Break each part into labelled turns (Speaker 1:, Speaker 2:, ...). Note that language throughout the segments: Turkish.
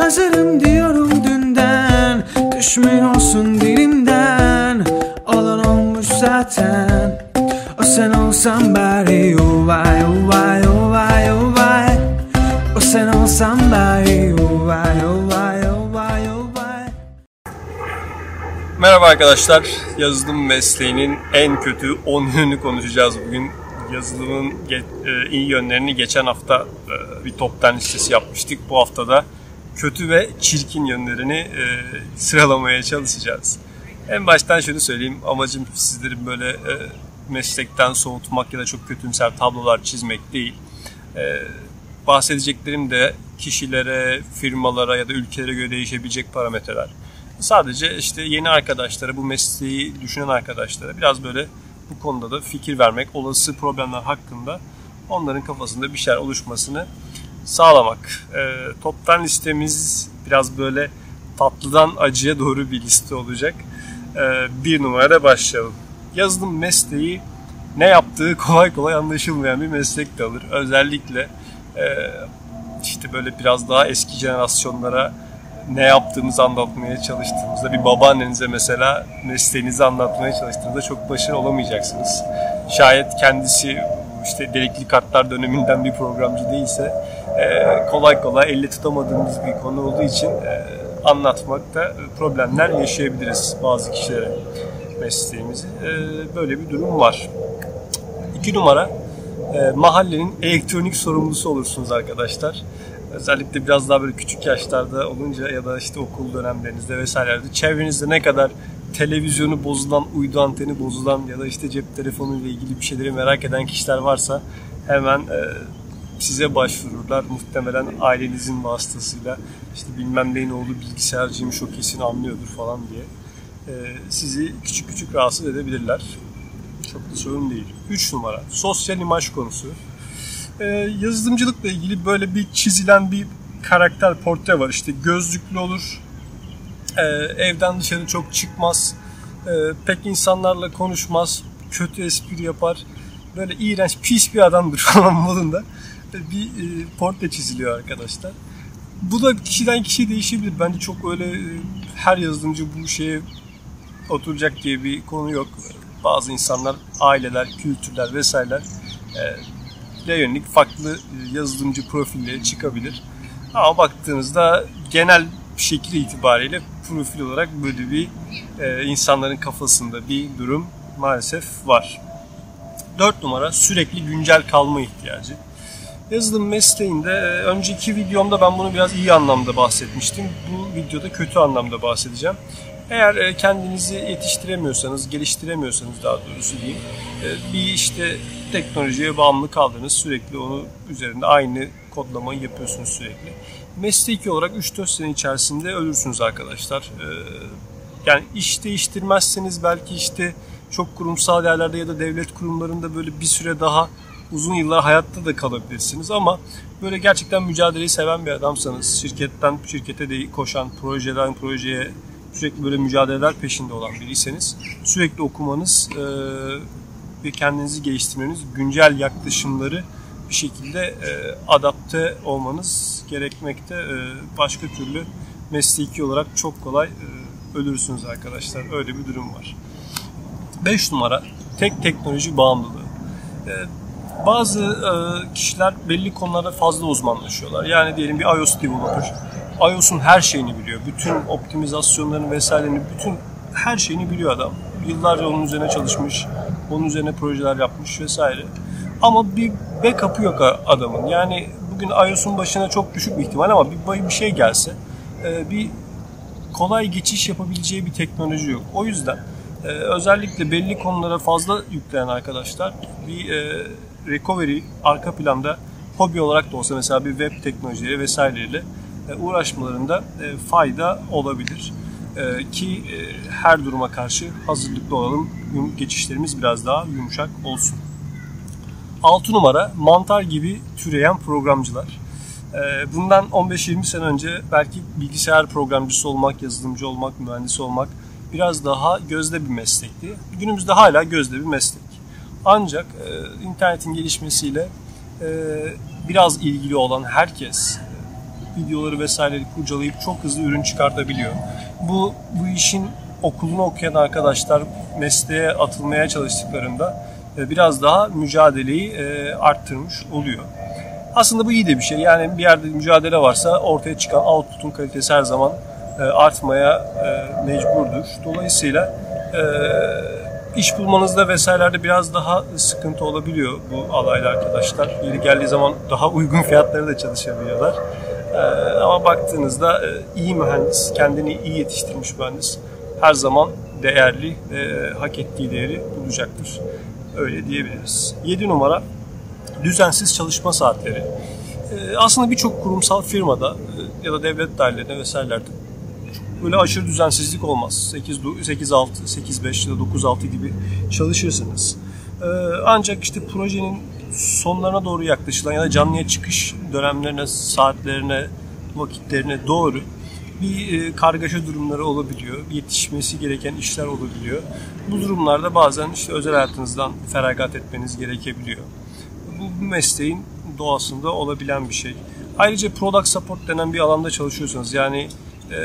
Speaker 1: Hazırım diyorum dünden Düşmüyorsun dilimden Olan olmuş zaten O sen olsan bari oh vay oh vay oh vay oh vay O sen olsan bari oh vay oh vay oh vay oh vay
Speaker 2: Merhaba arkadaşlar. Yazılım mesleğinin en kötü 10 yönünü konuşacağız bugün. Yazılımın e, iyi yönlerini geçen hafta e, bir top 10 listesi yapmıştık. Bu hafta da kötü ve çirkin yönlerini e, sıralamaya çalışacağız. En baştan şunu söyleyeyim. Amacım sizlerin böyle e, meslekten soğutmak ya da çok kötümser tablolar çizmek değil. E, bahsedeceklerim de kişilere, firmalara ya da ülkelere göre değişebilecek parametreler. Sadece işte yeni arkadaşlara, bu mesleği düşünen arkadaşlara biraz böyle bu konuda da fikir vermek, olası problemler hakkında onların kafasında bir şeyler oluşmasını sağlamak. E, toptan listemiz biraz böyle tatlıdan acıya doğru bir liste olacak. E, bir numarada başlayalım. Yazılım mesleği ne yaptığı kolay kolay anlaşılmayan bir meslek kalır. Özellikle e, işte böyle biraz daha eski jenerasyonlara ne yaptığımızı anlatmaya çalıştığımızda bir babaannenize mesela mesleğinizi anlatmaya çalıştığınızda çok başarılı olamayacaksınız. Şayet kendisi işte delikli kartlar döneminden bir programcı değilse kolay kolay elle tutamadığımız bir konu olduğu için e, anlatmakta problemler yaşayabiliriz bazı kişilere mesleğimizi. E, böyle bir durum var. İki numara e, mahallenin elektronik sorumlusu olursunuz arkadaşlar. Özellikle biraz daha böyle küçük yaşlarda olunca ya da işte okul dönemlerinizde vesairelerde çevrenizde ne kadar televizyonu bozulan, uydu anteni bozulan ya da işte cep telefonuyla ilgili bir şeyleri merak eden kişiler varsa hemen e, size başvururlar. Muhtemelen ailenizin vasıtasıyla işte bilmem neyin oğlu bilgisayarcıymış o kesin anlıyordur falan diye e, sizi küçük küçük rahatsız edebilirler. Çok da sorun değil. 3 numara sosyal imaj konusu. Ee, yazılımcılıkla ilgili böyle bir çizilen bir karakter portre var. İşte gözlüklü olur, ee, evden dışarı çok çıkmaz, ee, pek insanlarla konuşmaz, kötü espri yapar, böyle iğrenç, pis bir adamdır falan modunda bir e, portre çiziliyor arkadaşlar. Bu da kişiden kişiye değişebilir. Bence çok öyle e, her yazılımcı bu şeye oturacak diye bir konu yok. Bazı insanlar, aileler, kültürler vesaireler e, yönelik farklı e, yazılımcı profilleri çıkabilir. Ama baktığınızda genel şekil itibariyle profil olarak böyle bir e, insanların kafasında bir durum maalesef var. 4 numara sürekli güncel kalma ihtiyacı. Yazılım mesleğinde e, önceki videomda ben bunu biraz iyi anlamda bahsetmiştim. Bu videoda kötü anlamda bahsedeceğim. Eğer e, kendinizi yetiştiremiyorsanız, geliştiremiyorsanız daha doğrusu diyeyim, e, bir işte teknolojiye bağımlı kaldınız, sürekli onu üzerinde aynı kodlamayı yapıyorsunuz sürekli. Mesleki olarak 3-4 sene içerisinde ölürsünüz arkadaşlar. Yani iş değiştirmezseniz belki işte çok kurumsal yerlerde ya da devlet kurumlarında böyle bir süre daha uzun yıllar hayatta da kalabilirsiniz ama böyle gerçekten mücadeleyi seven bir adamsanız, şirketten şirkete de koşan, projeden projeye sürekli böyle mücadeleler peşinde olan biriyseniz sürekli okumanız e, ve kendinizi geliştirmeniz, güncel yaklaşımları bir şekilde e, adapte olmanız gerekmekte. E, başka türlü mesleki olarak çok kolay e, ölürsünüz arkadaşlar. Öyle bir durum var. 5 numara tek teknoloji bağımlılığı. E, bazı e, kişiler belli konularda fazla uzmanlaşıyorlar. Yani diyelim bir iOS developer iOS'un her şeyini biliyor. Bütün optimizasyonlarını vesairelerini, bütün her şeyini biliyor adam. Yıllarca onun üzerine çalışmış, onun üzerine projeler yapmış vesaire. Ama bir backup'ı yok adamın. Yani bugün iOS'un başına çok düşük bir ihtimal ama bir, bir şey gelse e, bir kolay geçiş yapabileceği bir teknoloji yok. O yüzden e, özellikle belli konulara fazla yükleyen arkadaşlar bir recovery arka planda hobi olarak da olsa mesela bir web teknolojileri vesaireyle uğraşmalarında fayda olabilir. Ki her duruma karşı hazırlıklı olalım. Geçişlerimiz biraz daha yumuşak olsun. 6 numara mantar gibi türeyen programcılar. Bundan 15-20 sene önce belki bilgisayar programcısı olmak, yazılımcı olmak, mühendis olmak biraz daha gözde bir meslekti. Günümüzde hala gözde bir meslek. Ancak internetin gelişmesiyle biraz ilgili olan herkes videoları vesaireleri kurcalayıp çok hızlı ürün çıkartabiliyor. Bu bu işin okulunu okuyan arkadaşlar mesleğe atılmaya çalıştıklarında e, biraz daha mücadeleyi e, arttırmış oluyor. Aslında bu iyi de bir şey. Yani bir yerde mücadele varsa ortaya çıkan output'un kalitesi her zaman e, artmaya mecburdur. Dolayısıyla iş bulmanızda vesairelerde biraz daha sıkıntı olabiliyor bu alaylı arkadaşlar. Yeri geldiği zaman daha uygun fiyatları da çalışabiliyorlar. Ama baktığınızda iyi mühendis, kendini iyi yetiştirmiş mühendis her zaman değerli ve hak ettiği değeri bulacaktır. Öyle diyebiliriz. 7 numara düzensiz çalışma saatleri. Ee, aslında birçok kurumsal firmada e, ya da devlet dairelerinde vesairelerde böyle aşırı düzensizlik olmaz. 8 8 6 8 5 ya da 9 6 gibi çalışırsınız. Ee, ancak işte projenin sonlarına doğru yaklaşılan ya da canlıya çıkış dönemlerine, saatlerine, vakitlerine doğru bir e, kargaşa durumları olabiliyor. Yetişmesi gereken işler olabiliyor. Bu durumlarda bazen işte özel hayatınızdan feragat etmeniz gerekebiliyor. Bu mesleğin doğasında olabilen bir şey. Ayrıca product support denen bir alanda çalışıyorsanız yani e,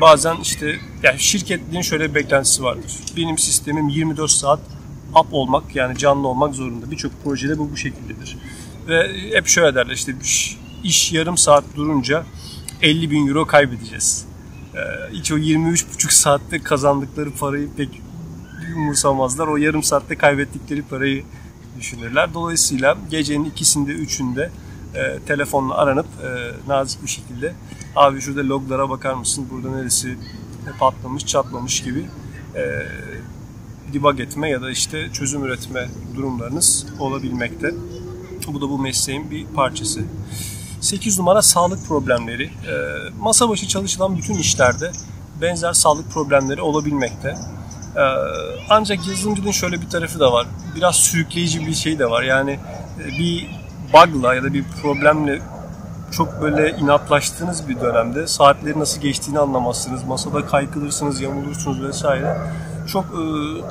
Speaker 2: bazen işte yani şirketlerin şöyle bir beklentisi vardır. Benim sistemim 24 saat up olmak yani canlı olmak zorunda. Birçok projede bu bu şekildedir. Ve hep şöyle derler işte iş yarım saat durunca 50 bin euro kaybedeceğiz. Ee, hiç o 23,5 saatte kazandıkları parayı pek umursamazlar. O yarım saatte kaybettikleri parayı düşünürler. Dolayısıyla gecenin ikisinde, üçünde e, telefonla aranıp e, nazik bir şekilde abi şurada loglara bakar mısın? Burada neresi patlamış, çatlamış gibi e, debug etme ya da işte çözüm üretme durumlarınız olabilmekte. Bu da bu mesleğin bir parçası. 8 numara sağlık problemleri. E, masa başı çalışılan bütün işlerde benzer sağlık problemleri olabilmekte. E, ancak yazılımcının şöyle bir tarafı da var. Biraz sürükleyici bir şey de var. Yani e, bir bug'la ya da bir problemle çok böyle inatlaştığınız bir dönemde saatleri nasıl geçtiğini anlamazsınız. Masada kaykılırsınız, yamulursunuz vesaire. Çok e,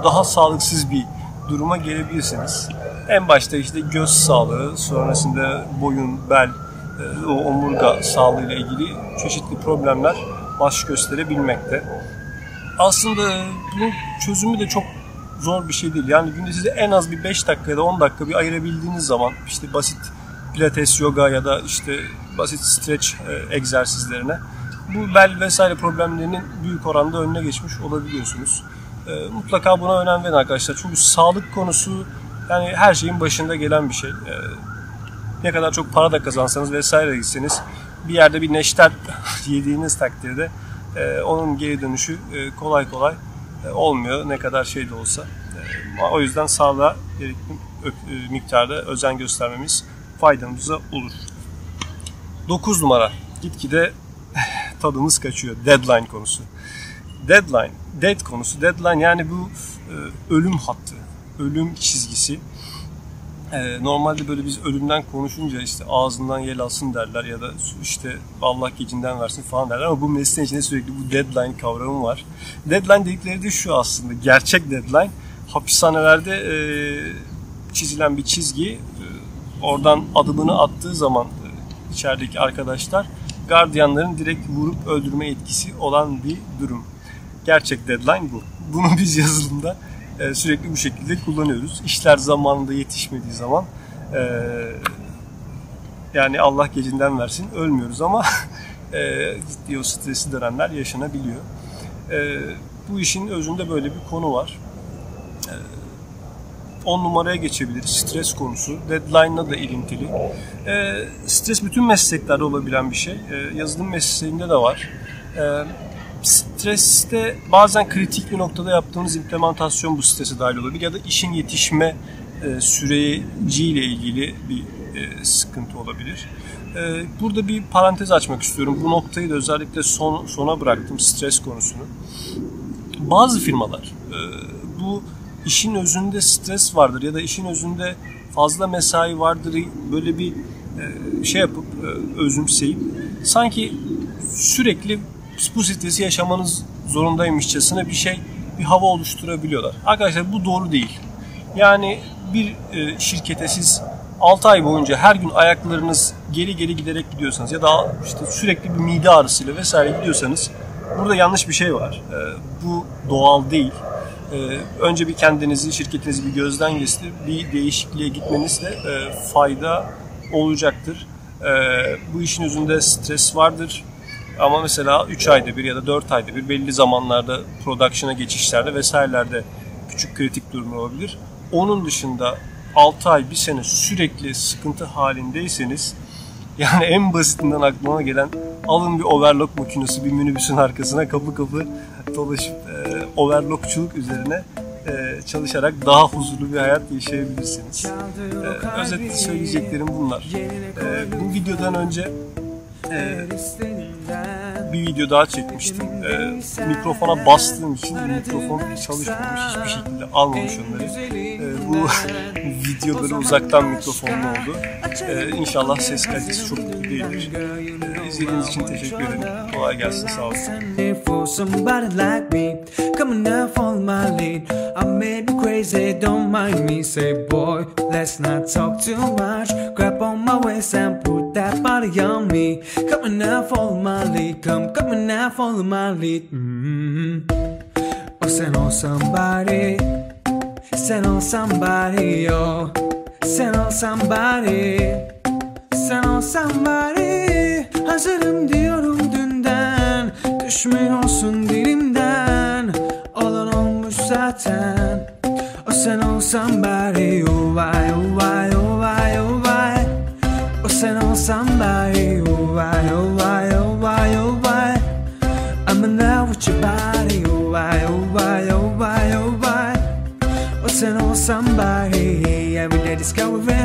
Speaker 2: daha sağlıksız bir duruma gelebilirsiniz. En başta işte göz sağlığı, sonrasında boyun, bel, e, o omurga sağlığıyla ilgili çeşitli problemler baş gösterebilmekte. Aslında bunun çözümü de çok zor bir şey değil. Yani günde size en az bir 5 dakika ya da 10 dakika bir ayırabildiğiniz zaman işte basit pilates, yoga ya da işte basit stretch e, egzersizlerine bu bel vesaire problemlerinin büyük oranda önüne geçmiş olabiliyorsunuz. E, mutlaka buna önem verin arkadaşlar. Çünkü sağlık konusu yani her şeyin başında gelen bir şey ne kadar çok para da kazansanız vesaire gitseniz bir yerde bir neşter yediğiniz takdirde e, onun geri dönüşü e, kolay kolay e, olmuyor ne kadar şey de olsa. E, o yüzden sağlığa gerekli e, miktarda özen göstermemiz faydamıza olur. 9 numara gitgide tadımız kaçıyor. Deadline konusu. Deadline, dead konusu. Deadline yani bu e, ölüm hattı, ölüm çizgisi. Ee, normalde böyle biz ölümden konuşunca işte ağzından yel alsın derler ya da işte Allah gecinden versin falan derler ama bu mesleğin içinde sürekli bu deadline kavramı var. Deadline dedikleri de şu aslında gerçek deadline hapishanelerde e, çizilen bir çizgi e, oradan adımını attığı zaman e, içerideki arkadaşlar gardiyanların direkt vurup öldürme etkisi olan bir durum. Gerçek deadline bu. Bunu biz yazılımda e, sürekli bu şekilde kullanıyoruz. İşler zamanında yetişmediği zaman e, yani Allah gecinden versin ölmüyoruz ama ciddi o stresli dönemler yaşanabiliyor. Bu işin özünde böyle bir konu var. 10 numaraya geçebiliriz. Stres konusu. Deadline'la da ilintili. stres bütün mesleklerde olabilen bir şey. yazılım mesleğinde de var streste bazen kritik bir noktada yaptığımız implementasyon bu strese dahil olabilir ya da işin yetişme e, süreciyle ilgili bir e, sıkıntı olabilir. E, burada bir parantez açmak istiyorum. Bu noktayı da özellikle son, sona bıraktım stres konusunu. Bazı firmalar e, bu işin özünde stres vardır ya da işin özünde fazla mesai vardır böyle bir e, şey yapıp e, özümseyip sanki sürekli bu stresi yaşamanız zorundaymışçasına bir şey, bir hava oluşturabiliyorlar. Arkadaşlar bu doğru değil. Yani bir e, şirkete siz 6 ay boyunca her gün ayaklarınız geri geri giderek gidiyorsanız ya da işte sürekli bir mide ağrısıyla vesaire gidiyorsanız burada yanlış bir şey var. Bu doğal değil. E, önce bir kendinizi, şirketinizi bir gözden geçirip bir değişikliğe gitmenizle e, fayda olacaktır. E, bu işin yüzünde stres vardır. Ama mesela 3 ayda bir ya da 4 ayda bir belli zamanlarda production'a geçişlerde vesairelerde küçük kritik durum olabilir. Onun dışında 6 ay, 1 sene sürekli sıkıntı halindeyseniz yani en basitinden aklıma gelen alın bir overlock makinesi bir minibüsün arkasına kapı kapı dolaşıp e, overlockçuluk üzerine e, çalışarak daha huzurlu bir hayat yaşayabilirsiniz. E, özetle söyleyeceklerim bunlar. E, bu videodan önce e, bir video daha çekmiştim. E, mikrofona bastığım için mikrofon çalışmamış, hiçbir şekilde almamış onları. Bu videoları uzaktan mikrofonlu oldu. E, inşallah ses kalitesi çok kötü değildir. E, izlediğiniz için teşekkür ederim. Kolay gelsin, sağ olun.
Speaker 1: don't mind me. Say, boy, let's not talk too much. Grab on my waist and put that body on me. Up on my lead, come up on my lead. Mm-hmm. Oh, send on somebody, send on somebody, oh, send on somebody. Sen ol somebody Hazırım diyorum dünden. Düşmüyorsun dilimden? Olan olmuş zaten. O sen ol somebody oh why, oh why,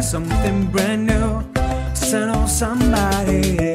Speaker 1: something brand new. Sen on somebody